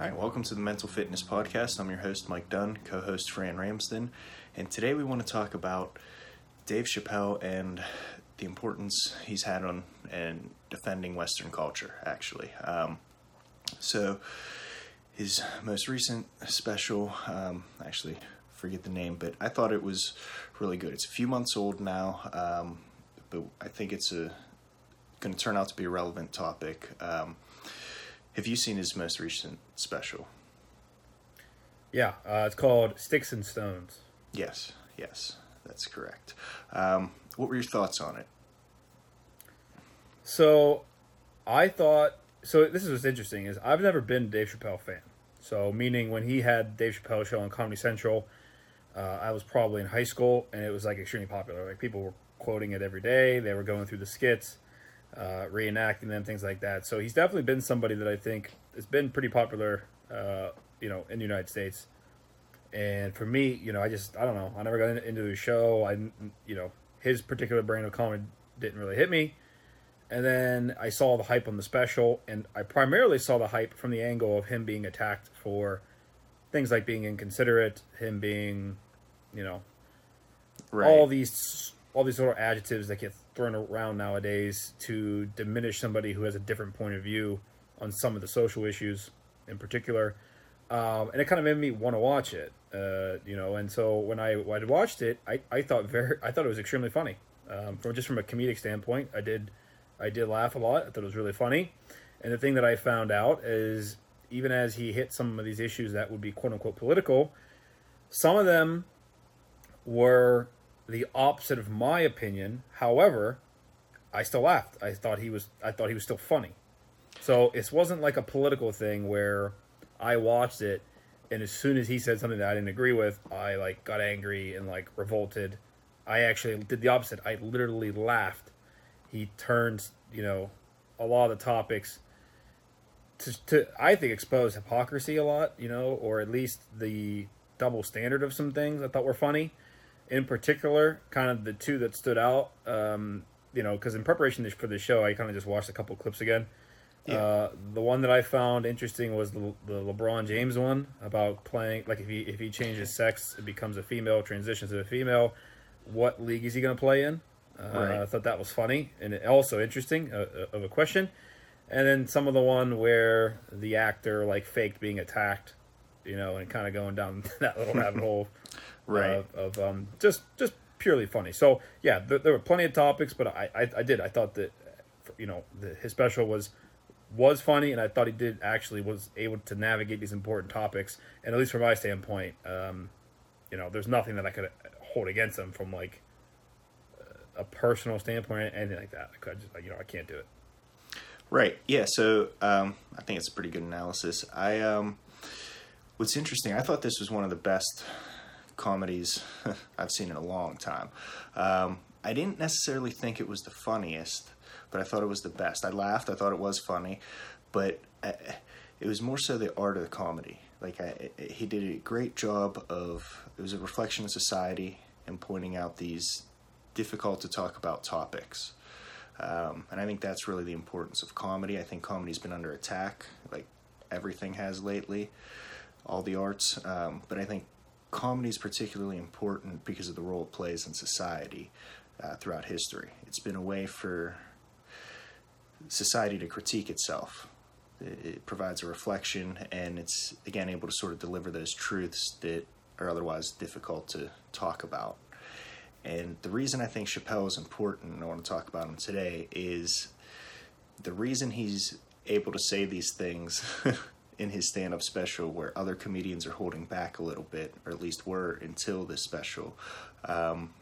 All right, welcome to the Mental Fitness Podcast. I'm your host, Mike Dunn, co host, Fran Ramsden. And today we want to talk about Dave Chappelle and the importance he's had on and defending Western culture, actually. Um, so, his most recent special, um, actually, forget the name, but I thought it was really good. It's a few months old now, um, but I think it's a going to turn out to be a relevant topic. Um, have you seen his most recent special? Yeah, uh, it's called Sticks and Stones. Yes, yes, that's correct. Um, what were your thoughts on it? So, I thought. So this is what's interesting is I've never been a Dave Chappelle fan. So meaning when he had Dave Chappelle show on Comedy Central, uh, I was probably in high school and it was like extremely popular. Like people were quoting it every day. They were going through the skits uh, reenacting them, things like that. So he's definitely been somebody that I think has been pretty popular, uh, you know, in the United States. And for me, you know, I just I don't know. I never got into the show. I you know his particular brand of comedy didn't really hit me. And then I saw the hype on the special, and I primarily saw the hype from the angle of him being attacked for things like being inconsiderate, him being, you know, right. all these all these little adjectives that get thrown around nowadays to diminish somebody who has a different point of view on some of the social issues in particular. Um, and it kind of made me want to watch it, uh, you know. And so when I when watched it, I, I thought very I thought it was extremely funny. Um, from just from a comedic standpoint, I did I did laugh a lot. I thought it was really funny. And the thing that I found out is even as he hit some of these issues that would be quote unquote political, some of them were the opposite of my opinion. However, I still laughed. I thought he was I thought he was still funny. So it wasn't like a political thing where I watched it and as soon as he said something that I didn't agree with, I like got angry and like revolted. I actually did the opposite. I literally laughed. He turns, you know, a lot of the topics to, to I think expose hypocrisy a lot, you know, or at least the double standard of some things I thought were funny in particular, kind of the two that stood out, um, you know, because in preparation for the show, I kind of just watched a couple clips again. Yeah. Uh, the one that I found interesting was the, the LeBron James one about playing like if he if he changes sex, it becomes a female, transitions to a female. What league is he going to play in? Uh, right. I thought that was funny and also interesting uh, uh, of a question. And then some of the one where the actor like faked being attacked, you know, and kind of going down that little rabbit hole right? of um, just just purely funny. So yeah, there, there, were plenty of topics, but I, I, I did I thought that you know the, his special was was funny, and I thought he did actually was able to navigate these important topics. And at least from my standpoint, um, you know, there's nothing that I could hold against him from like a personal standpoint, anything like that. I could just you know I can't do it. Right. Yeah. So um, I think it's a pretty good analysis. I um, what's interesting. I thought this was one of the best comedies I've seen in a long time. Um, I didn't necessarily think it was the funniest, but I thought it was the best. I laughed. I thought it was funny, but I, uh, it was more so the art of the comedy. Like I, he did a great job of. It was a reflection of society and pointing out these difficult to talk about topics. Um, and I think that's really the importance of comedy. I think comedy's been under attack, like everything has lately, all the arts. Um, but I think comedy is particularly important because of the role it plays in society uh, throughout history. It's been a way for society to critique itself. It, provides a reflection, and it's again able to sort of deliver those truths that are otherwise difficult to talk about. And the reason I think Chappelle is important, and I want to talk about him today, is the reason he's able to say these things in his stand up special where other comedians are holding back a little bit, or at least were until this special, um,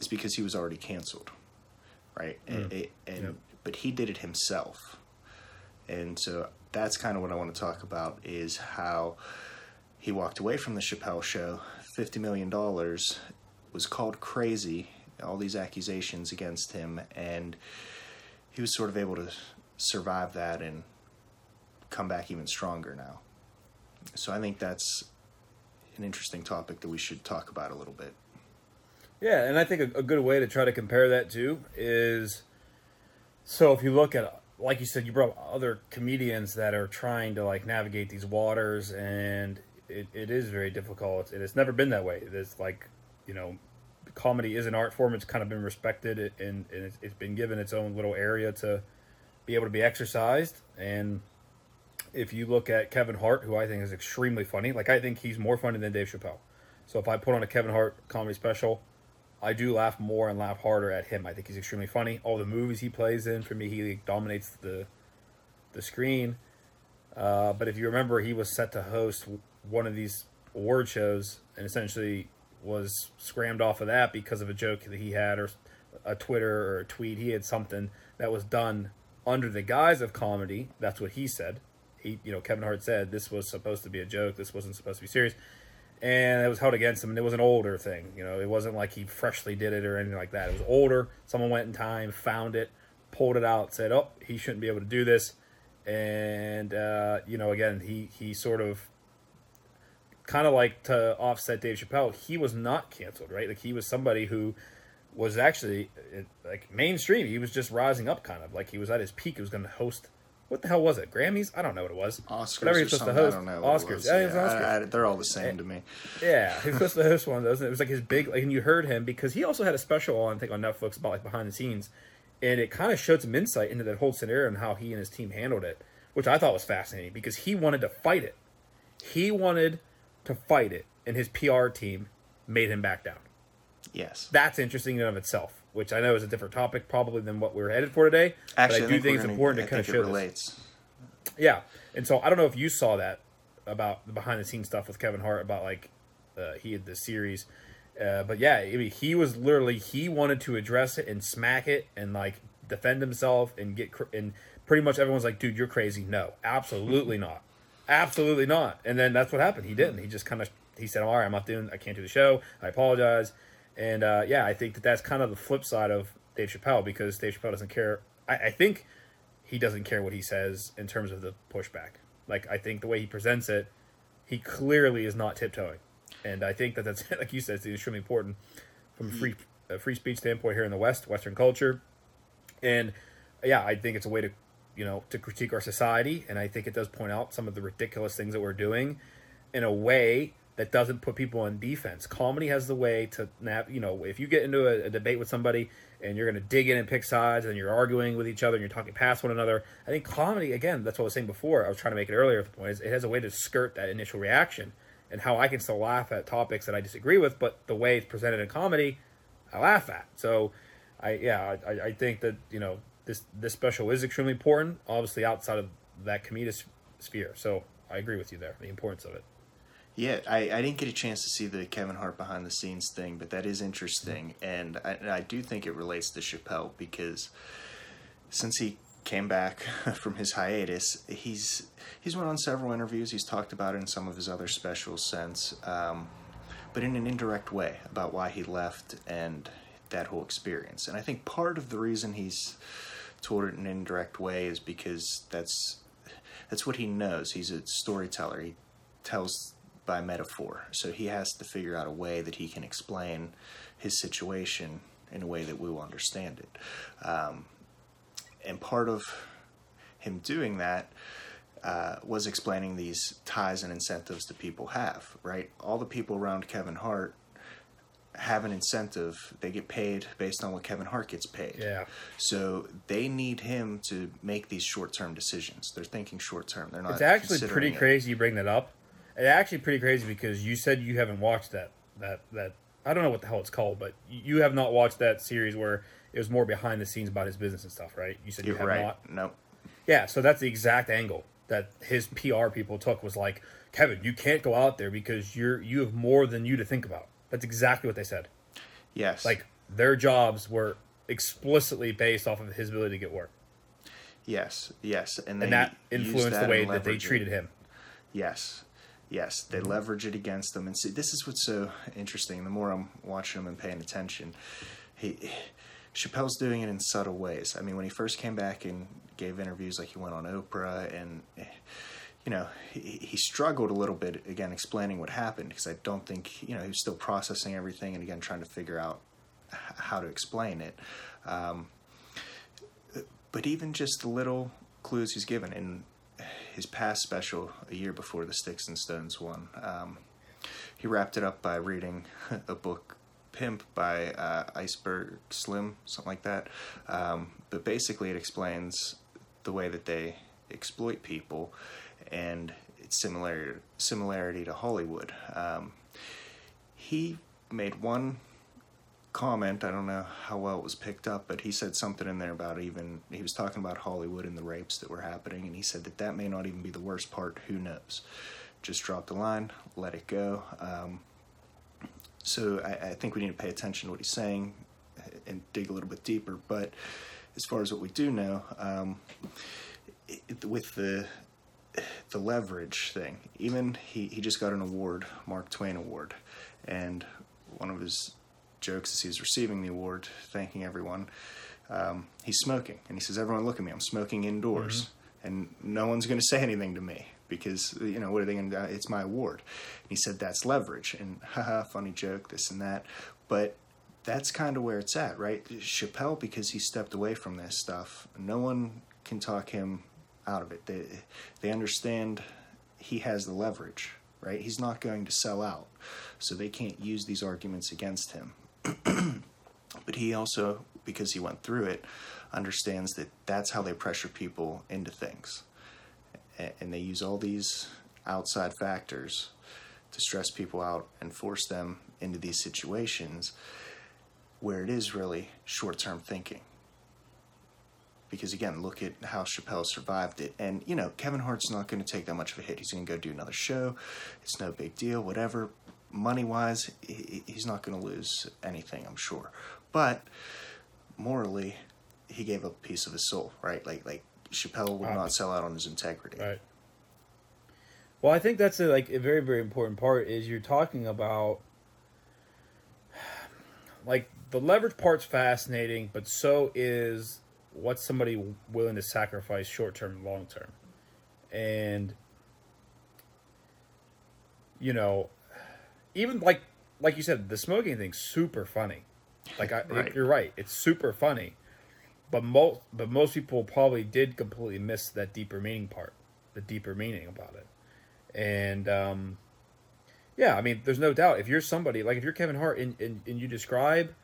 is because he was already canceled, right? Mm. And, and but he did it himself, and so that's kind of what I want to talk about is how he walked away from the Chappelle show. Fifty million dollars was called crazy. All these accusations against him, and he was sort of able to survive that and come back even stronger now. So I think that's an interesting topic that we should talk about a little bit. Yeah, and I think a, a good way to try to compare that too is so if you look at like you said, you brought other comedians that are trying to like navigate these waters, and it, it is very difficult. And it's never been that way. It's like, you know, comedy is an art form. It's kind of been respected, and, and it's, it's been given its own little area to be able to be exercised. And if you look at Kevin Hart, who I think is extremely funny, like I think he's more funny than Dave Chappelle. So if I put on a Kevin Hart comedy special, I do laugh more and laugh harder at him. I think he's extremely funny. All the movies he plays in, for me, he dominates the the screen. Uh, but if you remember, he was set to host one of these award shows, and essentially was scrammed off of that because of a joke that he had, or a Twitter or a tweet. He had something that was done under the guise of comedy. That's what he said. He, you know, Kevin Hart said this was supposed to be a joke. This wasn't supposed to be serious and it was held against him. And it was an older thing, you know. It wasn't like he freshly did it or anything like that. It was older. Someone went in time, found it, pulled it out, said, "Oh, he shouldn't be able to do this," and uh, you know, again, he he sort of kind of like to offset Dave Chappelle. He was not canceled, right? Like he was somebody who was actually like mainstream. He was just rising up, kind of like he was at his peak. He was going to host what the hell was it? Grammys? I don't know what it was. Oscars Whatever he's supposed to host. I don't know. Oscars. was. Yeah, was Oscars. I- I- they're all the same to me. Yeah, he was supposed to host one of those, and it was like his big. Like, and you heard him because he also had a special on, I think, on Netflix about like behind the scenes, and it kind of showed some insight into that whole scenario and how he and his team handled it, which I thought was fascinating because he wanted to fight it. He wanted to fight it, and his PR team made him back down. Yes. That's interesting in and of itself, which I know is a different topic probably than what we're headed for today. Actually, but I do think, think, it's gonna- important I to kind of show it this. relates. Yeah, and so I don't know if you saw that about the behind the scenes stuff with Kevin Hart about like uh, he had this series, uh, but yeah, I mean, he was literally he wanted to address it and smack it and like defend himself and get cr- and pretty much everyone's like, dude, you're crazy. No, absolutely not, absolutely not. And then that's what happened. He didn't. He just kind of he said, all right, I'm not doing. I can't do the show. I apologize. And uh, yeah, I think that that's kind of the flip side of Dave Chappelle because Dave Chappelle doesn't care. I, I think he doesn't care what he says in terms of the pushback. Like I think the way he presents it, he clearly is not tiptoeing, and I think that that's like you said, it's extremely important from a free a free speech standpoint here in the West, Western culture, and yeah, I think it's a way to you know to critique our society, and I think it does point out some of the ridiculous things that we're doing in a way that doesn't put people on defense. Comedy has the way to nap. You know, if you get into a, a debate with somebody and you're going to dig in and pick sides, and you're arguing with each other and you're talking past one another, I think comedy again. That's what I was saying before. I was trying to make it earlier. The point is, it has a way to skirt that initial reaction and how I can still laugh at topics that I disagree with, but the way it's presented in comedy, I laugh at. So, I yeah, I, I think that you know this this special is extremely important. Obviously, outside of that comedic sphere. So I agree with you there. The importance of it. Yeah, I, I didn't get a chance to see the Kevin Hart behind the scenes thing, but that is interesting, and I, and I do think it relates to Chappelle because since he came back from his hiatus, he's he's went on several interviews. He's talked about it in some of his other specials since, um, but in an indirect way about why he left and that whole experience. And I think part of the reason he's told it in an indirect way is because that's that's what he knows. He's a storyteller. He tells by metaphor. So he has to figure out a way that he can explain his situation in a way that we will understand it. Um, and part of him doing that uh, was explaining these ties and incentives that people have, right? All the people around Kevin Hart have an incentive. They get paid based on what Kevin Hart gets paid. Yeah. So they need him to make these short term decisions. They're thinking short term. They're not. It's actually pretty it. crazy you bring that up. It's actually pretty crazy because you said you haven't watched that that that I don't know what the hell it's called, but you have not watched that series where it was more behind the scenes about his business and stuff, right? You said you You're have right. not. Nope. Yeah, so that's the exact angle that his PR people took was like, Kevin, you can't go out there because you're you have more than you to think about. That's exactly what they said. Yes. Like their jobs were explicitly based off of his ability to get work, yes, yes, and, and that influenced that the way that they leverage it. treated him. Yes, yes, they leverage it against them, and see, this is what's so interesting. The more I'm watching him and paying attention, he Chappelle's doing it in subtle ways. I mean, when he first came back and gave interviews, like he went on Oprah, and you know, he, he struggled a little bit again explaining what happened because I don't think you know he was still processing everything and again trying to figure out how to explain it. Um, but even just the little clues he's given in his past special a year before the Sticks and Stones one, um, he wrapped it up by reading a book Pimp by uh, Iceberg Slim, something like that. Um, but basically, it explains the way that they exploit people and its similar similarity to Hollywood. Um, he made one comment. I don't know how well it was picked up, but he said something in there about even he was talking about Hollywood and the rapes that were happening, and he said that that may not even be the worst part. Who knows? Just drop the line, let it go. Um, so I, I, think we need to pay attention to what he's saying and dig a little bit deeper. But as far as what we do know, um, it, with the the leverage thing, even he, he just got an award, Mark Twain Award, and one of his jokes as he's receiving the award, thanking everyone, um, he's smoking, and he says, "Everyone, look at me! I'm smoking indoors, mm-hmm. and no one's going to say anything to me." because you know what are they going to? It's my award. And he said that's leverage, and haha, funny joke, this and that. But that's kind of where it's at, right? Chappelle, because he stepped away from this stuff, no one can talk him out of it. They they understand he has the leverage, right? He's not going to sell out, so they can't use these arguments against him. but he also, because he went through it, understands that that's how they pressure people into things and they use all these outside factors to stress people out and force them into these situations where it is really short term thinking. Because again, look at how Chappelle survived it. And, you know, Kevin Hart's not going to take that much of a hit. He's going to go do another show. It's no big deal, whatever. Money wise, he's not going to lose anything, I'm sure. But morally, he gave up a piece of his soul, right? Like, like Chappelle would not sell out on his integrity. Right. Well, I think that's a, like a very very important part is you're talking about like the leverage part's fascinating, but so is what's somebody willing to sacrifice short term and long term. And you know, even like like you said, the smoking thing's super funny. Like I, right. you're right, it's super funny but most but most people probably did completely miss that deeper meaning part, the deeper meaning about it, and um, yeah, I mean, there's no doubt if you're somebody like if you're Kevin Hart and, and, and you describe,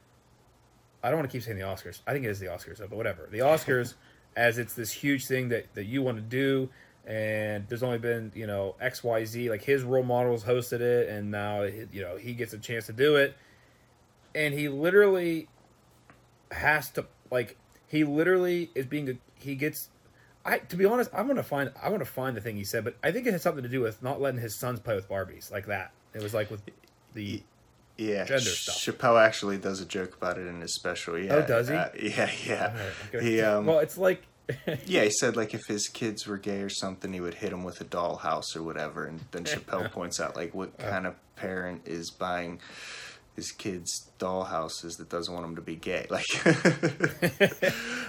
I don't want to keep saying the Oscars, I think it is the Oscars, but whatever, the Oscars as it's this huge thing that that you want to do. And there's only been, you know, X, Y, Z. Like his role models hosted it, and now, you know, he gets a chance to do it. And he literally has to, like, he literally is being he gets I to be honest, I'm gonna find I want to find the thing he said, but I think it has something to do with not letting his sons play with Barbies like that. It was like with the yeah gender stuff. Chappelle actually does a joke about it in his special. Yeah, oh, does he? Uh, yeah, yeah. Right, he um, well, it's like. yeah, he said like if his kids were gay or something, he would hit them with a dollhouse or whatever. And then Chappelle points out like what kind of parent is buying his kids dollhouses that doesn't want them to be gay like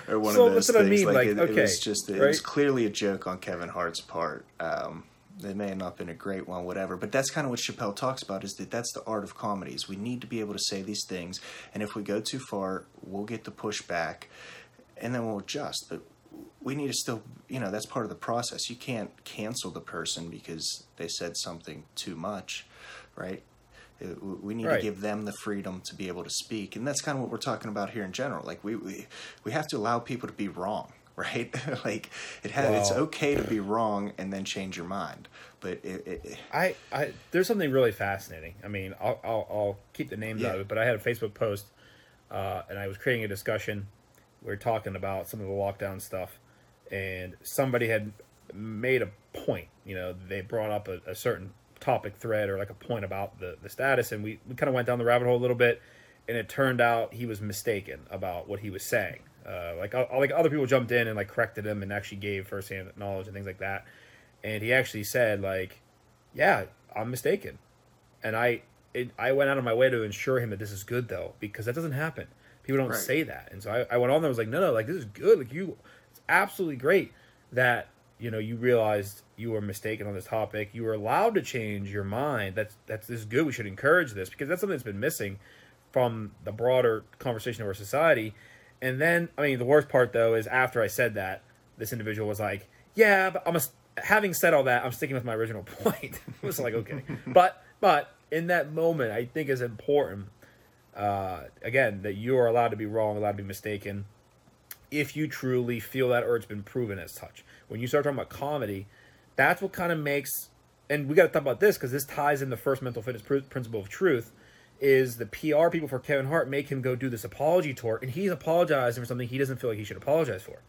or one so of those things I mean. like, like it, okay, it, was just it right? was clearly a joke on kevin hart's part um, it may have not been a great one whatever but that's kind of what chappelle talks about is that that's the art of comedies we need to be able to say these things and if we go too far we'll get the pushback and then we'll adjust but we need to still you know that's part of the process you can't cancel the person because they said something too much right uh, we need right. to give them the freedom to be able to speak, and that's kind of what we're talking about here in general. Like we we, we have to allow people to be wrong, right? like it has, it's okay to be wrong and then change your mind. But it, it, I, I there's something really fascinating. I mean, I'll I'll, I'll keep the names yeah. out of it, but I had a Facebook post, uh, and I was creating a discussion. We are talking about some of the lockdown stuff, and somebody had made a point. You know, they brought up a, a certain topic thread or like a point about the, the status and we, we kind of went down the rabbit hole a little bit and it turned out he was mistaken about what he was saying uh, like like other people jumped in and like corrected him and actually gave firsthand knowledge and things like that and he actually said like yeah i'm mistaken and i it, i went out of my way to ensure him that this is good though because that doesn't happen people don't right. say that and so I, I went on there was like no no like this is good like you it's absolutely great that you know you realized you were mistaken on this topic you were allowed to change your mind that's that's this is good we should encourage this because that's something that's been missing from the broader conversation of our society And then, I mean, the worst part though is after I said that, this individual was like, "Yeah, but I'm a, having said all that, I'm sticking with my original point." it was like, okay, but but in that moment, I think is important. Uh, again, that you are allowed to be wrong, allowed to be mistaken, if you truly feel that or it's been proven as such. When you start talking about comedy, that's what kind of makes, and we got to talk about this because this ties in the first mental fitness pr- principle of truth. Is the PR people for Kevin Hart make him go do this apology tour, and he's apologizing for something he doesn't feel like he should apologize for,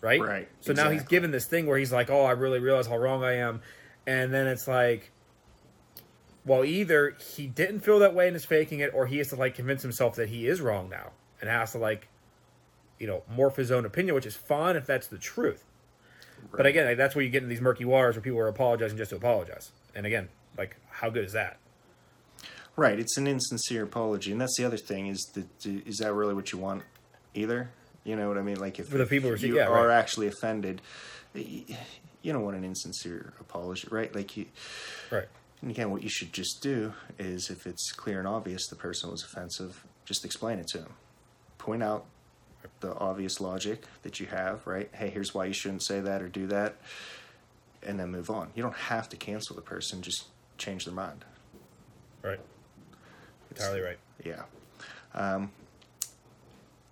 right? Right, So now he's given this thing where he's like, "Oh, I really realize how wrong I am," and then it's like, well, either he didn't feel that way and is faking it, or he has to like convince himself that he is wrong now and has to like, you know, morph his own opinion, which is fine if that's the truth. But again, like, that's where you get in these murky waters where people are apologizing just to apologize. And again, like, how good is that? Right, it's an insincere apology, and that's the other thing is that is that really what you want either? You know what I mean? Like if, For the people who if you yeah, are right. actually offended, you don't want an insincere apology, right? Like you, Right. And again, what you should just do is if it's clear and obvious the person was offensive, just explain it to them. Point out the obvious logic that you have, right? Hey, here's why you shouldn't say that or do that, and then move on. You don't have to cancel the person; just change their mind. Right. Entirely right. Yeah. Um,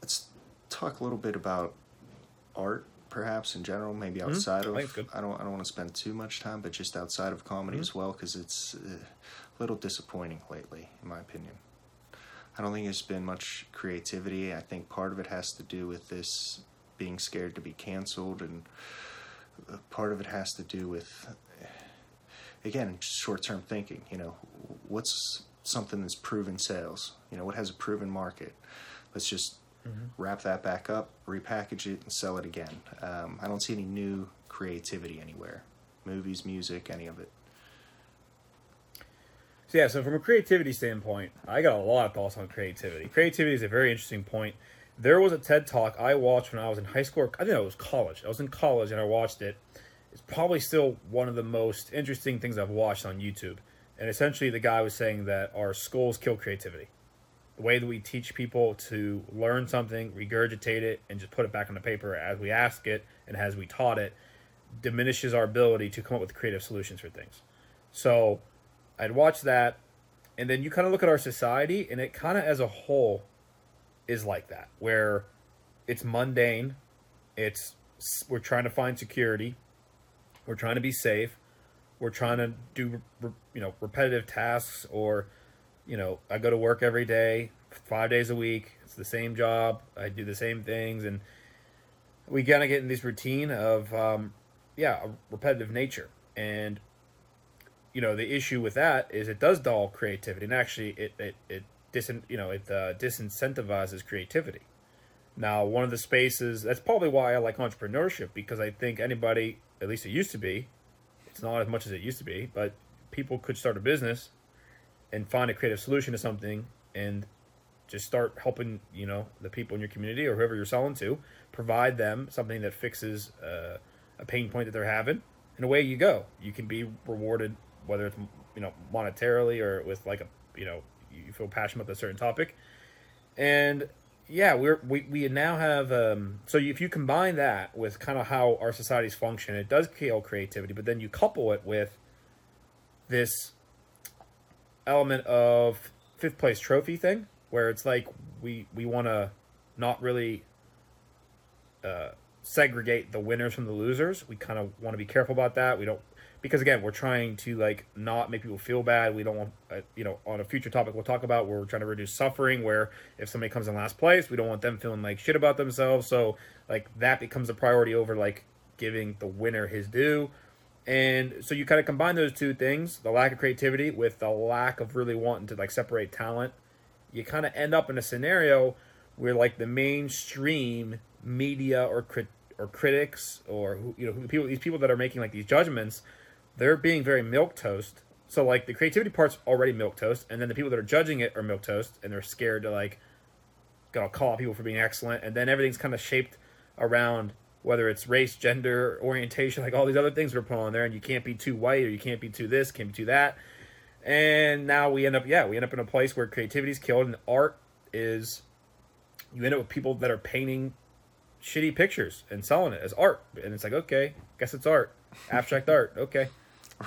let's talk a little bit about art, perhaps in general, maybe outside Mm-hmm. Of. good. I don't. I don't want to spend too much time, but just outside of comedy Mm-hmm. as well, because it's uh, a little disappointing lately, in my opinion. I don't think there's been much creativity. I think part of it has to do with this being scared to be canceled, and uh, part of it has to do with again short-term thinking you know what's something that's proven sales you know what has a proven market let's just wrap that back up repackage it and sell it again um, i don't see any new creativity anywhere movies music any of it So yeah, so from a creativity standpoint, I got a lot of thoughts on creativity. Creativity is a very interesting point. There was a TED talk I watched when I was in high school. I think it was college. I was in college and I watched it. It's probably still one of the most interesting things I've watched on YouTube. And essentially, the guy was saying that our schools kill creativity. The way that we teach people to learn something, regurgitate it, and just put it back on the paper as we ask it and as we taught it diminishes our ability to come up with creative solutions for things. So I'd watch that, and then you kind of look at our society, and it kind of as a whole is like that, where it's mundane, it's we're trying to find security, we're trying to be safe, we're trying to do you know repetitive tasks, or you know I go to work every day, five days a week, it's the same job, I do the same things, and we kind of get in this routine of um, yeah repetitive nature. And you know the issue with that is it does dull creativity. And actually it it it disin, you know it uh, disincentivizes creativity. Now one of the spaces that's probably why i like entrepreneurship because i think anybody at least it used to be it's not as much as it used to be but people could start a business and find a creative solution to something and just start helping you know the people in your community or whoever you're selling to provide them something that fixes uh, a pain point that they're having and away you go. You can be rewarded whether it's you know monetarily or with like a you know you feel passionate about a certain topic. And yeah we're we, we now have um, so if you combine that with kind of how our societies function it does kill creativity but then you couple it with this element of fifth place trophy thing where it's like we we want to not really uh, segregate the winners from the losers. We kind of want to be careful about that. We don't because again we're trying to like not make people feel bad. We don't want uh, you know on a future topic we'll talk about where we're trying to reduce suffering. Where if somebody comes in last place, we don't want them feeling like shit about themselves. So like that becomes a priority over like giving the winner his due. And so you kind of combine those two things, the lack of creativity with the lack of really wanting to like separate talent. You kind of end up in a scenario where like the mainstream media or crit- or critics or you know people these people that are making like these judgments, they're being very milk toast. So like the creativity part's already milk toast, and then the people that are judging it are milk toast, and they're scared to like gonna call out people for being excellent, and then everything's kind of shaped around whether it's race, gender, orientation, like all these other things we're put on there, and you can't be too white or you can't be too this, can't be too that. And now we end up, yeah, we end up in a place where creativity is killed and art is you end up with people that are painting shitty pictures and selling it as art, and it's like okay, guess it's art, abstract art, okay.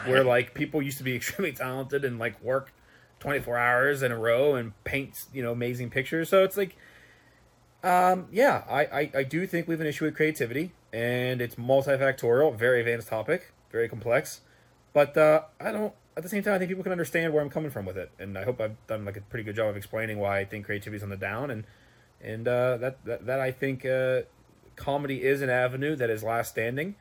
Where like people used to be extremely talented and like work 24 hours in a row and paint you know amazing pictures, so it's like. Um, yeah, I, I, I do think we have an issue with creativity, and it's multifactorial, very advanced topic, very complex. But uh, I don't. At the same time, I think people can understand where I'm coming from with it, and I hope I've done like a pretty good job of explaining why I think creativity is on the down, and and uh, that, that that I think uh, comedy is an avenue that is last standing,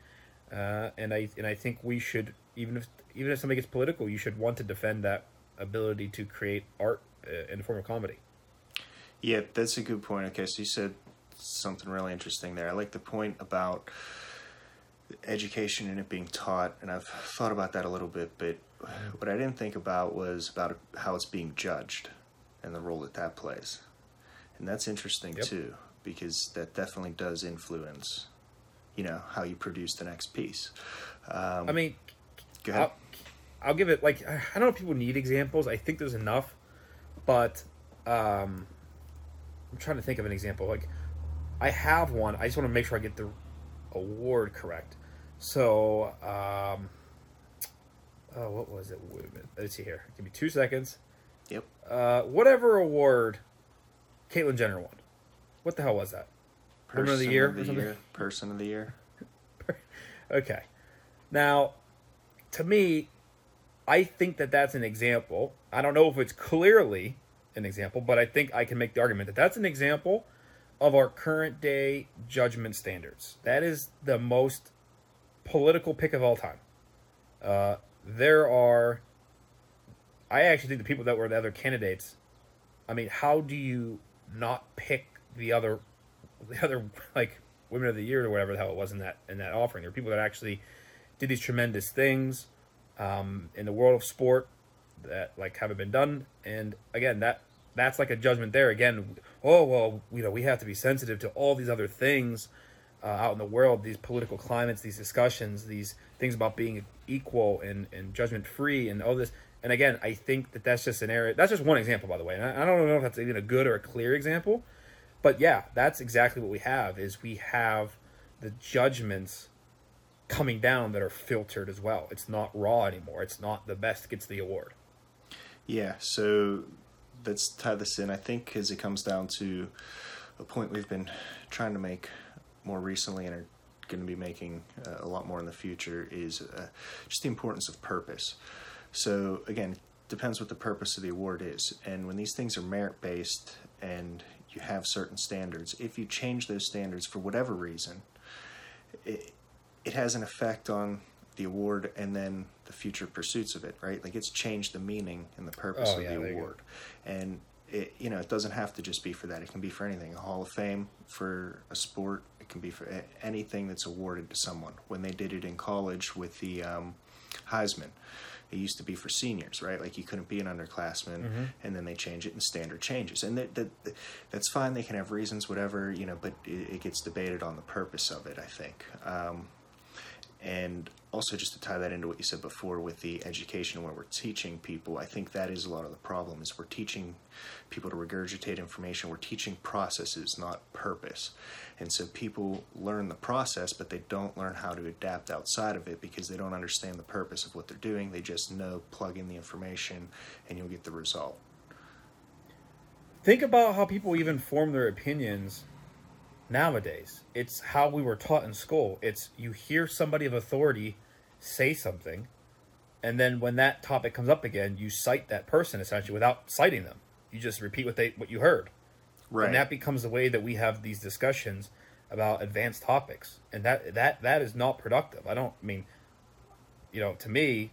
uh, and I and I think we should even if even if something gets political, you should want to defend that ability to create art uh, in the form of comedy. Yeah, that's a good point. Okay, so you said something really interesting there. I like the point about education and it being taught, and I've thought about that a little bit, but what I didn't think about was about how it's being judged and the role that that plays. And that's interesting Yep. too, because that definitely does influence, you know, how you produce the next piece. Um, I mean, go ahead. I'll, I'll give it like I don't know if people need examples. I think there's enough, but um, I'm trying to think of an example. Like I have one. I just want to make sure I get the award correct. So, um, oh, what was it? Wait a minute. Let's see here. Give me two seconds. Yep. Uh, whatever award Caitlyn Jenner won. What the hell was that? Woman of the Person Year of the year, person of the year. Okay. Now, to me, I think that that's an example. I don't know if it's clearly an example, but I think I can make the argument that that's an example of our current day judgment standards. That is the most political pick of all time. Uh, there are, I actually think the people that were the other candidates. I mean, how do you not pick the other, the other like women of the year or whatever the hell it was in that in that offering? There were people that actually did these tremendous things um, in the world of sport that like haven't been done. And again, that that's like a judgment there. Again, oh well, you know, we have to be sensitive to all these other things uh, out in the world, these political climates, these discussions, these things about being equal and and judgment free, and all this. And again, I think that that's just an area. That's just one example, by the way. And I, I don't know if that's even a good or a clear example, but yeah, that's exactly what we have. Is we have the judgments coming down that are filtered as well. It's not raw anymore. It's not the best gets the award. Yeah, so let's tie this in. I think because it comes down to a point we've been trying to make more recently and are going to be making uh, a lot more in the future is uh, just the importance of purpose. So, again, depends what the purpose of the award is. And when these things are merit based and you have certain standards, if you change those standards for whatever reason, it, it has an effect on the award and then the future pursuits of it, right? Like it's changed the meaning and the purpose Oh, of yeah, the there you go. award. And it, you know, it doesn't have to just be for that. It can be for anything. A Hall of Fame for a sport. It can be for anything that's awarded to someone. When they did it in college with the um, Heisman, it used to be for seniors, right? Like you couldn't be an underclassman, Mm-hmm. and then they change it and standard changes, and that, that that's fine. They can have reasons, whatever, you know, but it, it gets debated on the purpose of it. I think. Um, and also just to tie that into what you said before with the education where we're teaching people i think that is a lot of the problem is we're teaching people to regurgitate information. We're teaching processes not purpose. And so people learn the process but they don't learn how to adapt outside of it because they don't understand the purpose of what they're doing. They just know plug in the information and you'll get the result. Think about how people even form their opinions nowadays. It's how we were taught in school. It's you hear somebody of authority say something, and then when that topic comes up again, you cite that person essentially without citing them. You just repeat what they what you heard. right and that becomes the way that we have these discussions about advanced topics and that that that is not productive i don't I mean you know to me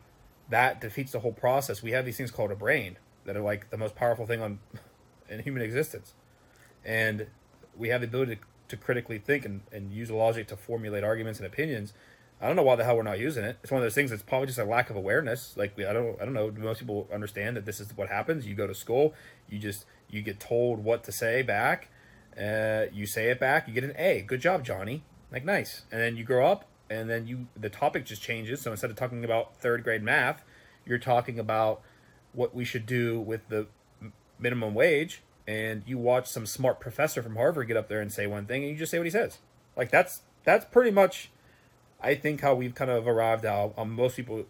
that defeats the whole process we have these things called a brain that are like the most powerful thing on in human existence and we have the ability to, to critically think and, and use logic to formulate arguments and opinions i don't know why the hell we're not using it. It's one of those things that's probably just a lack of awareness. Like i don't i don't know. Most people understand that this is what happens. You go to school you just you get told what to say back uh, you say it back you get an a. Good job johnny. Like nice. And then you grow up and then you the topic just changes. So instead of talking about third grade math you're talking about what we should do with the minimum wage and you watch some smart professor from Harvard get up there and say one thing, and you just say what he says. Like that's that's pretty much, I think, how we've kind of arrived how um, most people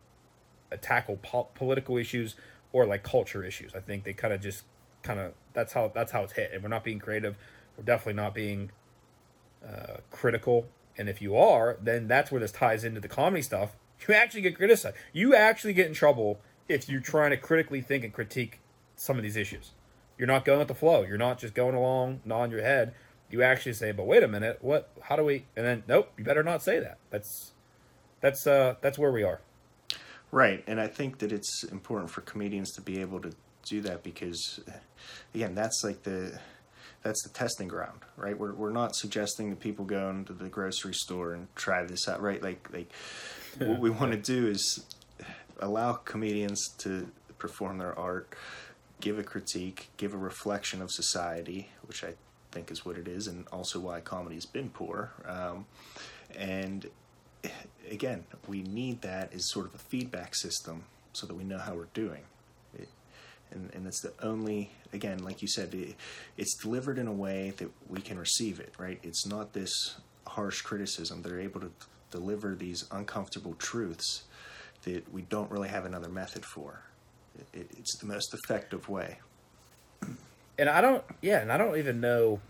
tackle po- political issues or like culture issues. I think they kind of just kind of that's how that's how it's hit, and we're not being creative. We're definitely not being uh, critical. And if you are, then that's where this ties into the comedy stuff. You actually get criticized. You actually get in trouble if you're trying to critically think and critique some of these issues. You're not going with the flow. You're not just going along, nodding your head. You actually say, "But wait a minute, what? How do we?" And then, nope, you better not say that. That's that's uh that's where we are. Right, and I think that it's important for comedians to be able to do that because, again, that's like the that's the testing ground, right? We're we're not suggesting that people go into the grocery store and try this out, right? Like like what we want to do is allow comedians to perform their art, give a critique, give a reflection of society, which I think is what it is, and also why comedy's been poor. Um, and again, we need that as sort of a feedback system so that we know how we're doing. It, and, and it's the only, again, like you said, it, it's delivered in a way that we can receive it, right? It's not this harsh criticism. They're able to deliver these uncomfortable truths that we don't really have another method for. It, it's the most effective way. And I don't, yeah, and I don't even know.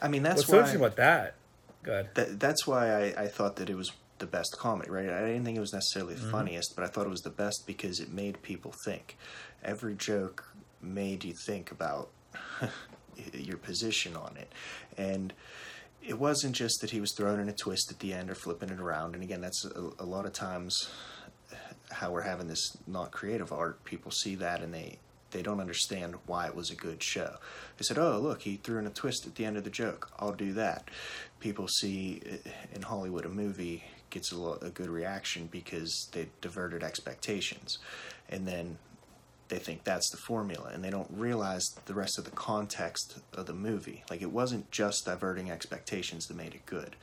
I mean, that's What's why. interesting about that? Good. that, that's why I, I thought that it was the best comedy, right? I didn't think it was necessarily the mm-hmm. funniest, but I thought it was the best because it made people think. Every joke made you think about your position on it. And it wasn't just that he was throwing in a twist at the end or flipping it around. And again, that's a, a lot of times how we're having this not creative art. People see that and they they don't understand why it was a good show. They said, "Oh, look, he threw in a twist at the end of the joke. I'll do that." People see uh, in Hollywood a movie gets a, a good reaction because they diverted expectations, and then they think that's the formula, and they don't realize the rest of the context of the movie. Like it wasn't just diverting expectations that made it good;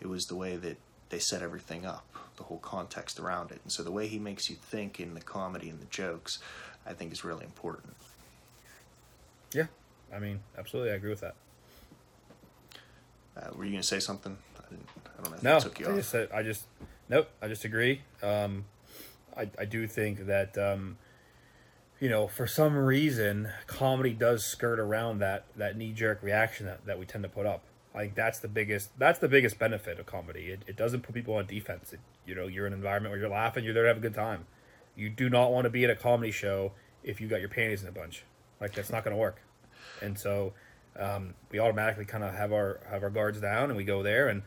it was the way that they set everything up, the whole context around it. And so the way he makes you think in the comedy and the jokes, I think is really important. Yeah, I mean, absolutely, I agree with that. Uh, were you going to say something? I, didn't, I don't know if No, I took you I off. just said I just nope. I just agree. Um, I I do think that um, you know for some reason comedy does skirt around that that knee jerk reaction that, that we tend to put up. Think that's the biggest that's the biggest benefit of comedy. It, it doesn't put people on defense. It, you know, you're in an environment where you're laughing. You're there to have a good time. You do not want to be at a comedy show if you got your panties in a bunch. Like that's not going to work. And so um, we automatically kind of have our have our guards down and we go there and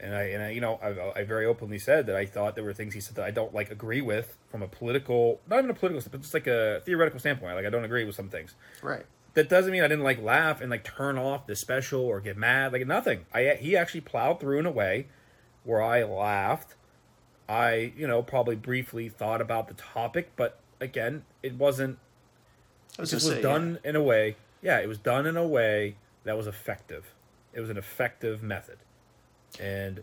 and I and I, you know I, I very openly said that I thought there were things he said that I don't like agree with from a political not even a political but just like a theoretical standpoint like I don't agree with some things Right. That doesn't mean I didn't like laugh and like turn off the special or get mad like nothing I he actually plowed through in a way where I laughed I you know probably briefly thought about the topic but again it wasn't I was it was say, done yeah. in a way yeah it was done in a way that was effective it was an effective method and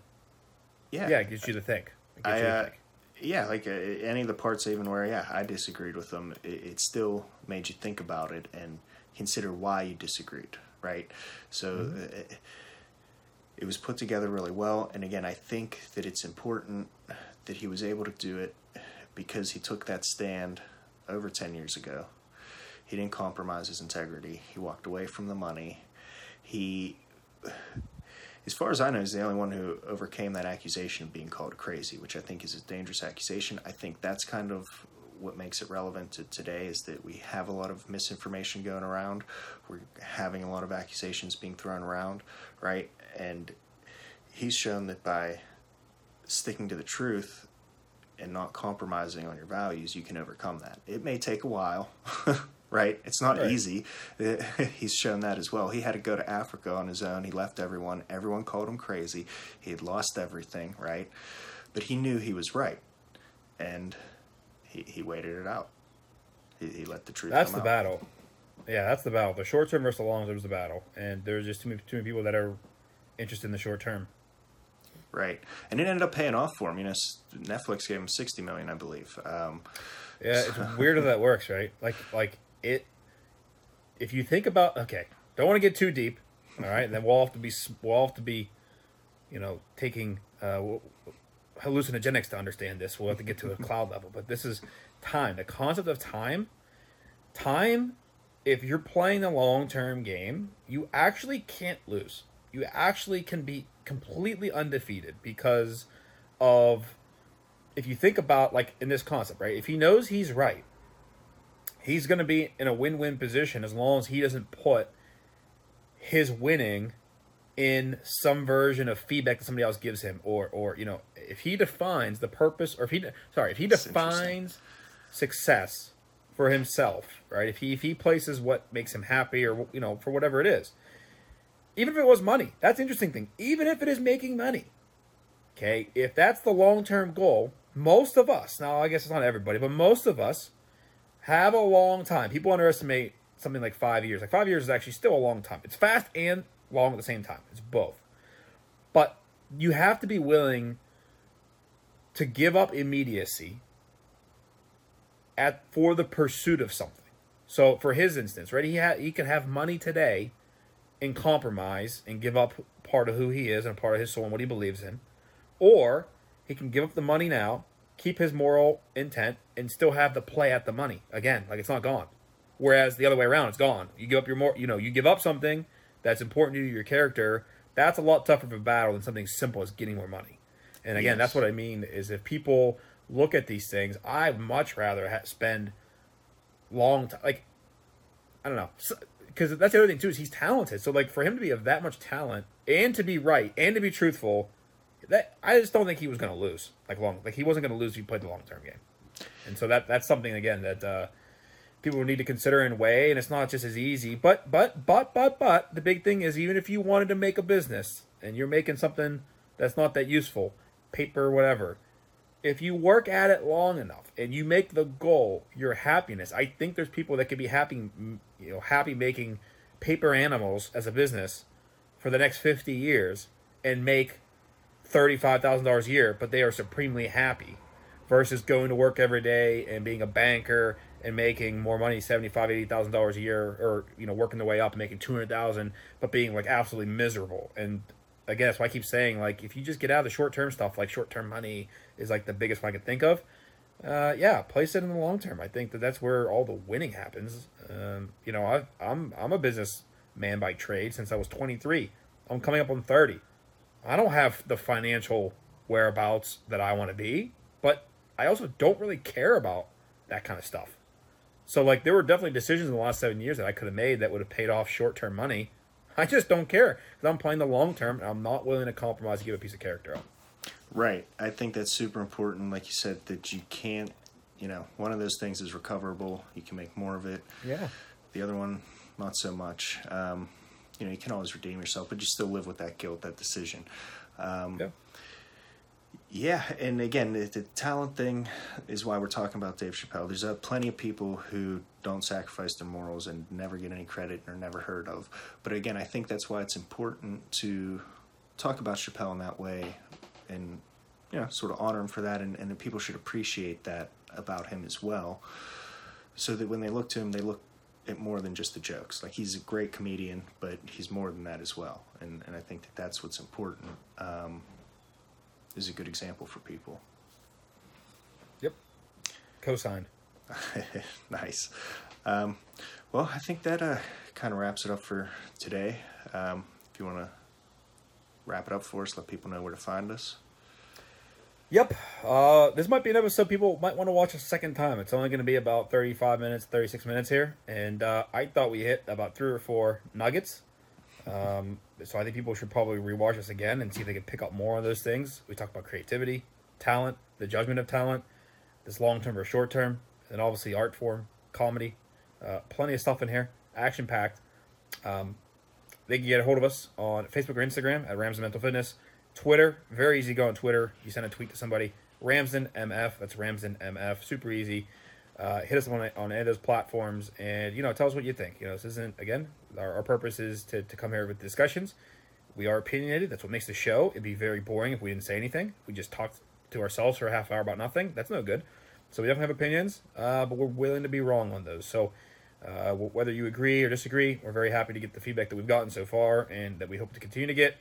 yeah. yeah, it gets you to think it gets I, you to uh, think. yeah, like uh, any of the parts, even where yeah, I disagreed with them, it, it still made you think about it and consider why you disagreed, right? So Mm-hmm. uh, it was put together really well, and again, I think that it's important that he was able to do it because he took that stand over ten years ago. He didn't compromise his integrity. He walked away from the money. He as far as I know, is the only one who overcame that accusation of being called crazy, which I think is a dangerous accusation. I think that's kind of what makes it relevant to today is that we have a lot of misinformation going around. We're having a lot of accusations being thrown around, right? And he's shown that by sticking to the truth and not compromising on your values, you can overcome that. It may take a while, right? It's not Right. easy. He's shown that as well. He had to go to Africa on his own. He left everyone. Everyone called him crazy. He had lost everything, right? But he knew he was right, and he, he waited it out. He, he let the truth. That's the out. battle. Yeah, that's the battle. The short term versus the long term is the battle, and there's just too many, too many people that are interested in the short term. right? And it ended up paying off for him. You know, Netflix gave him sixty million, I believe. Um, Yeah, it's weird how that works, right? Like, like it. if you think about okay, don't want to get too deep, all right, and then we'll have to be we'll have to be, you know, taking uh, hallucinogenics to understand this. We'll have to get to a cloud level, but this is time. The concept of time, time. If you're playing the long term game, you actually can't lose. You actually can be completely undefeated because of if you think about like in this concept, right? If he knows he's right, he's going to be in a win-win position as long as he doesn't put his winning in some version of feedback that somebody else gives him or or you know if he defines the purpose or if he sorry if he defines success for himself right? If he if he places what makes him happy or you know for whatever it is even if it was money that's the interesting thing. Even if it is making money okay if that's the long-term goal most of us now i guess it's not everybody but most of us have a long time. People underestimate something like five years. Like five years is actually still a long time. It's fast and long at the same time. It's both. But you have to be willing to give up immediacy at for the pursuit of something. So for his instance, right, he had he can have money today and compromise and give up part of who he is and part of his soul and what he believes in. Or he can give up the money now, keep his moral intent, and still have the play at the money. Again, like it's not gone. Whereas the other way around, it's gone. You give up your more you know, you give up something that's important to your character, that's a lot tougher of a battle than something simple as getting more money. And again, yes. that's what I mean is if people look at these things, I'd much rather ha- spend long time like I don't know because so, that's the other thing too is he's talented. So like for him to be of that much talent and to be right and to be truthful, that I just don't think he was going to lose like long like he wasn't going to lose if he played the long term game. And so that that's something again that uh, people need to consider and weigh, and it's not just as easy. But but but but but the big thing is even if you wanted to make a business and you're making something that's not that useful, paper, whatever, if you work at it long enough and you make the goal your happiness, I think there's people that could be happy, you know, happy making paper animals as a business for the next 50 years and make $35,000 a year, but they are supremely happy versus going to work every day and being a banker and making more money, seventy five, eighty thousand dollars a year, or you know, working their way up and making two hundred thousand, but being like absolutely miserable. And again, that's why I keep saying like if you just get out of the short term stuff, like short term money is like the biggest one I can think of. Uh, yeah, place it in the long term. I think that that's where all the winning happens. Um, you know, i I'm I'm a business man by trade since I was 23. I'm coming up on 30. I don't have the financial whereabouts that I want to be, but I also don't really care about that kind of stuff. So like there were definitely decisions in the last seven years that I could have made that would have paid off short term money. I just don't care because I'm playing the long term and I'm not willing to compromise to give a piece of character up. Right. I think that's super important. Like you said, that you can't. You know, one of those things is recoverable. You can make more of it. Yeah. The other one, not so much. Um, you know, you can always redeem yourself, but you still live with that guilt, that decision. Um, yeah. Yeah, and again, the, the, talent thing is why we're talking about Dave Chappelle. There's uh, plenty of people who don't sacrifice their morals and never get any credit or never heard of. But again, I think that's why it's important to talk about Chappelle in that way and you know sort of honor him for that, and, and people should appreciate that about him as well, so that when they look to him, they look at more than just the jokes. Like he's a great comedian, but he's more than that as well, and and I think that that's what's important. Um, is a good example for people. Yep. Co-signed. nice. Um, well, I think that uh, kind of wraps it up for today. Um, if you want to wrap it up for us, let people know where to find us. Yep. Uh, this might be an episode people might want to watch a second time. It's only going to be about 35 minutes, 36 minutes here. And uh, I thought we hit about three or four nuggets. Um, so I think people should probably rewatch this again and see if they can pick up more on those things. We talked about creativity, talent, the judgment of talent, this long term or short term, and obviously art form, comedy, uh, plenty of stuff in here, action packed. Um, they can get a hold of us on Facebook or Instagram at Ramsden Mental Fitness. Twitter, very easy to go on Twitter. You send a tweet to somebody, Ramsden MF. That's Ramsden MF. Super easy. Uh, hit us on, on any of those platforms and you know tell us what you think you know this isn't again our, our purpose is to, to come here with discussions we are opinionated that's what makes the show it'd be very boring if we didn't say anything we just talked to ourselves for a half hour about nothing that's no good so we definitely have opinions uh, but we're willing to be wrong on those so Uh, wh- whether you agree or disagree, we're very happy to get the feedback that we've gotten so far and that we hope to continue to get.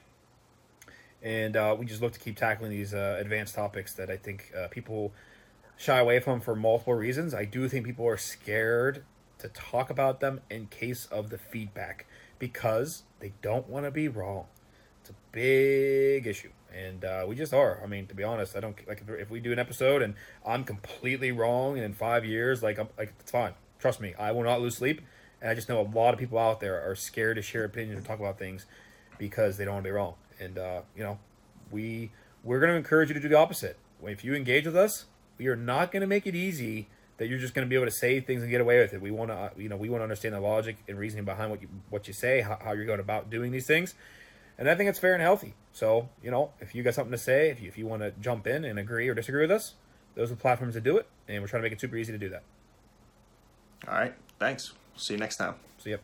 And uh, we just look to keep tackling these uh, advanced topics that I think uh, people shy away from for multiple reasons. I do think people are scared to talk about them in case of the feedback because they don't want to be wrong. It's a big issue, and uh, we just are. I mean, to be honest, I don't like if- if we do an episode and I'm completely wrong, and in five years, like I'm like it's fine. Trust me, I will not lose sleep. And I just know a lot of people out there are scared to share opinions and talk about things because they don't want to be wrong. And uh, you know, we we're going to encourage you to do the opposite. If you engage with us, we are not going to make it easy that you're just going to be able to say things and get away with it. We want to, you know, we want to understand the logic and reasoning behind what you what you say, how, how you're going about doing these things, and I think it's fair and healthy. So, you know, if you got something to say, if you, if you want to jump in and agree or disagree with us, those are the platforms to do it, and we're trying to make it super easy to do that. All right. Thanks. See you next time. See yep.